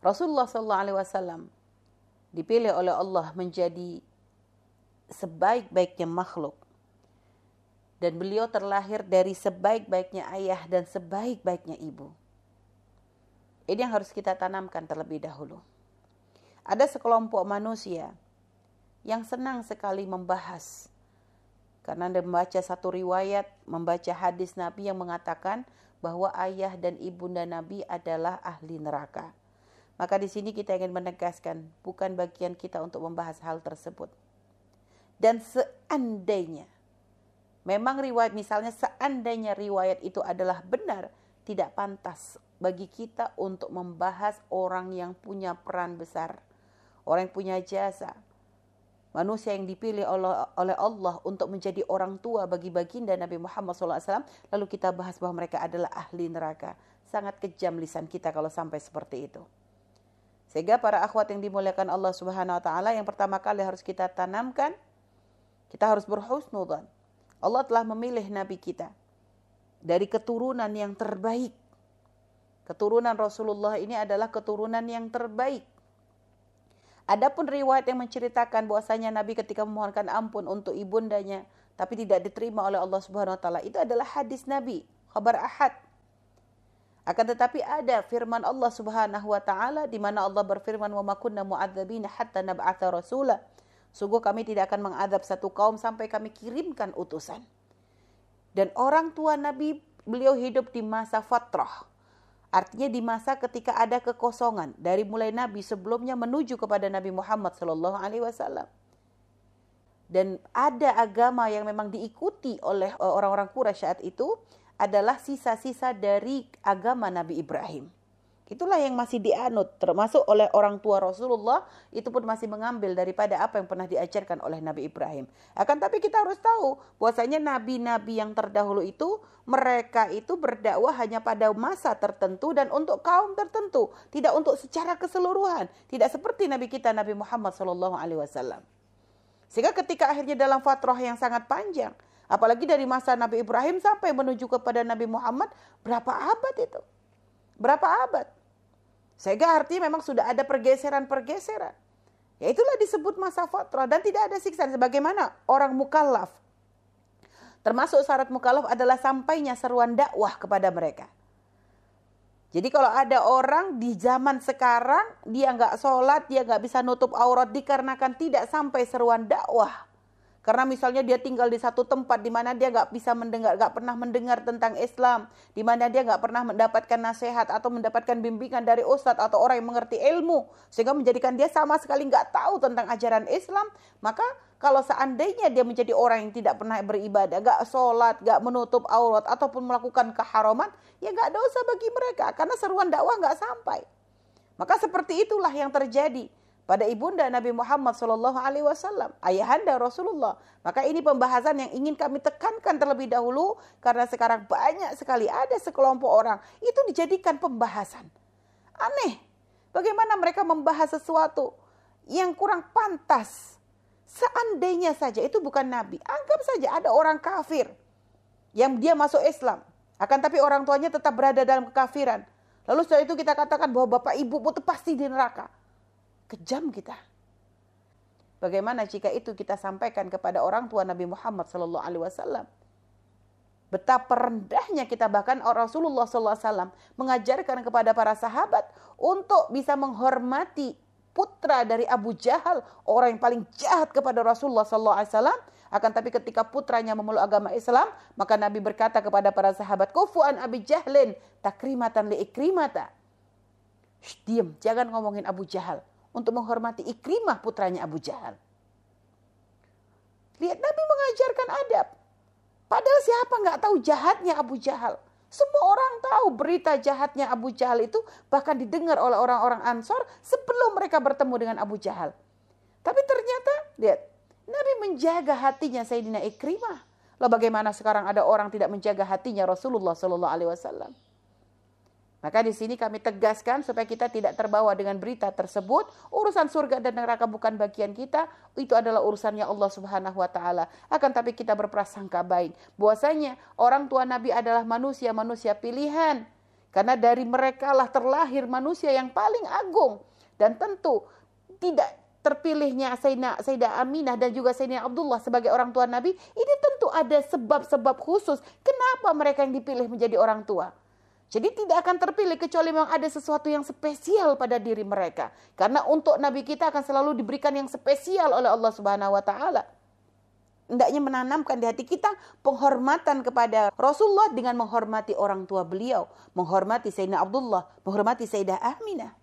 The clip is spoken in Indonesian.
Rasulullah sallallahu alaihi wasallam dipilih oleh Allah menjadi sebaik-baiknya makhluk. Dan beliau terlahir dari sebaik-baiknya ayah dan sebaik-baiknya ibu. Ini yang harus kita tanamkan terlebih dahulu. Ada sekelompok manusia yang senang sekali membahas karena Anda membaca satu riwayat, membaca hadis Nabi yang mengatakan bahwa ayah dan ibunda Nabi adalah ahli neraka. Maka di sini kita ingin menegaskan bukan bagian kita untuk membahas hal tersebut. Dan seandainya memang riwayat misalnya seandainya riwayat itu adalah benar, tidak pantas bagi kita untuk membahas orang yang punya peran besar, orang yang punya jasa, manusia yang dipilih oleh Allah untuk menjadi orang tua bagi baginda Nabi Muhammad SAW, lalu kita bahas bahwa mereka adalah ahli neraka. Sangat kejam lisan kita kalau sampai seperti itu. Sehingga para akhwat yang dimuliakan Allah Subhanahu wa taala yang pertama kali harus kita tanamkan kita harus berhusnudzan. Allah telah memilih nabi kita dari keturunan yang terbaik. Keturunan Rasulullah ini adalah keturunan yang terbaik. Adapun riwayat yang menceritakan bahwasanya Nabi ketika memohonkan ampun untuk ibundanya tapi tidak diterima oleh Allah Subhanahu wa taala itu adalah hadis Nabi, kabar ahad. Akan tetapi ada firman Allah Subhanahu wa taala di mana Allah berfirman wa ma kunna mu'adzabina hatta nab'atha rasula. Sungguh kami tidak akan mengadab satu kaum sampai kami kirimkan utusan. Dan orang tua Nabi beliau hidup di masa fatrah. Artinya di masa ketika ada kekosongan dari mulai Nabi sebelumnya menuju kepada Nabi Muhammad Shallallahu Alaihi Wasallam. Dan ada agama yang memang diikuti oleh eh, orang-orang Quraisy saat itu adalah sisa-sisa dari agama Nabi Ibrahim. Itulah yang masih dianut termasuk oleh orang tua Rasulullah itu pun masih mengambil daripada apa yang pernah diajarkan oleh Nabi Ibrahim. Akan tapi kita harus tahu bahwasanya nabi-nabi yang terdahulu itu mereka itu berdakwah hanya pada masa tertentu dan untuk kaum tertentu, tidak untuk secara keseluruhan, tidak seperti nabi kita Nabi Muhammad wasallam. Sehingga ketika akhirnya dalam fatrah yang sangat panjang, apalagi dari masa Nabi Ibrahim sampai menuju kepada Nabi Muhammad, berapa abad itu? Berapa abad? Sehingga artinya memang sudah ada pergeseran-pergeseran. Ya itulah disebut masa fatrah dan tidak ada siksaan. Sebagaimana orang mukallaf. Termasuk syarat mukallaf adalah sampainya seruan dakwah kepada mereka. Jadi kalau ada orang di zaman sekarang dia nggak sholat, dia nggak bisa nutup aurat dikarenakan tidak sampai seruan dakwah karena misalnya dia tinggal di satu tempat di mana dia nggak bisa mendengar, nggak pernah mendengar tentang Islam, di mana dia nggak pernah mendapatkan nasihat atau mendapatkan bimbingan dari ustadz atau orang yang mengerti ilmu, sehingga menjadikan dia sama sekali nggak tahu tentang ajaran Islam, maka kalau seandainya dia menjadi orang yang tidak pernah beribadah, nggak sholat, nggak menutup aurat ataupun melakukan keharaman, ya nggak dosa bagi mereka karena seruan dakwah nggak sampai. Maka seperti itulah yang terjadi pada ibunda Nabi Muhammad Shallallahu Alaihi Wasallam, ayahanda Rasulullah. Maka ini pembahasan yang ingin kami tekankan terlebih dahulu karena sekarang banyak sekali ada sekelompok orang itu dijadikan pembahasan. Aneh, bagaimana mereka membahas sesuatu yang kurang pantas. Seandainya saja itu bukan Nabi, anggap saja ada orang kafir yang dia masuk Islam, akan tapi orang tuanya tetap berada dalam kekafiran. Lalu setelah itu kita katakan bahwa bapak ibu itu pasti di neraka. Kejam kita. Bagaimana jika itu kita sampaikan kepada orang tua Nabi Muhammad Sallallahu Alaihi Wasallam? Betapa rendahnya kita bahkan Rasulullah SAW mengajarkan kepada para sahabat untuk bisa menghormati putra dari Abu Jahal, orang yang paling jahat kepada Rasulullah SAW. Akan tapi ketika putranya memeluk agama Islam, maka Nabi berkata kepada para sahabat, Kufu'an Abi Jahlin, takrimatan li ikrimata. Shh, diam, jangan ngomongin Abu Jahal untuk menghormati Ikrimah putranya Abu Jahal. Lihat Nabi mengajarkan adab. Padahal siapa nggak tahu jahatnya Abu Jahal. Semua orang tahu berita jahatnya Abu Jahal itu bahkan didengar oleh orang-orang Ansor sebelum mereka bertemu dengan Abu Jahal. Tapi ternyata lihat Nabi menjaga hatinya Sayyidina Ikrimah. Lalu bagaimana sekarang ada orang tidak menjaga hatinya Rasulullah Sallallahu Alaihi Wasallam? Maka di sini kami tegaskan supaya kita tidak terbawa dengan berita tersebut. Urusan surga dan neraka bukan bagian kita. Itu adalah urusannya Allah subhanahu wa ta'ala. Akan tapi kita berprasangka baik. Bahwasanya orang tua Nabi adalah manusia-manusia pilihan. Karena dari mereka lah terlahir manusia yang paling agung. Dan tentu tidak terpilihnya Sayyidina, Sayyidah Aminah dan juga Sayyidina Abdullah sebagai orang tua Nabi, ini tentu ada sebab-sebab khusus kenapa mereka yang dipilih menjadi orang tua. Jadi tidak akan terpilih kecuali memang ada sesuatu yang spesial pada diri mereka. Karena untuk Nabi kita akan selalu diberikan yang spesial oleh Allah Subhanahu wa taala hendaknya menanamkan di hati kita penghormatan kepada Rasulullah dengan menghormati orang tua beliau, menghormati Sayyidina Abdullah, menghormati Sayyidah Aminah.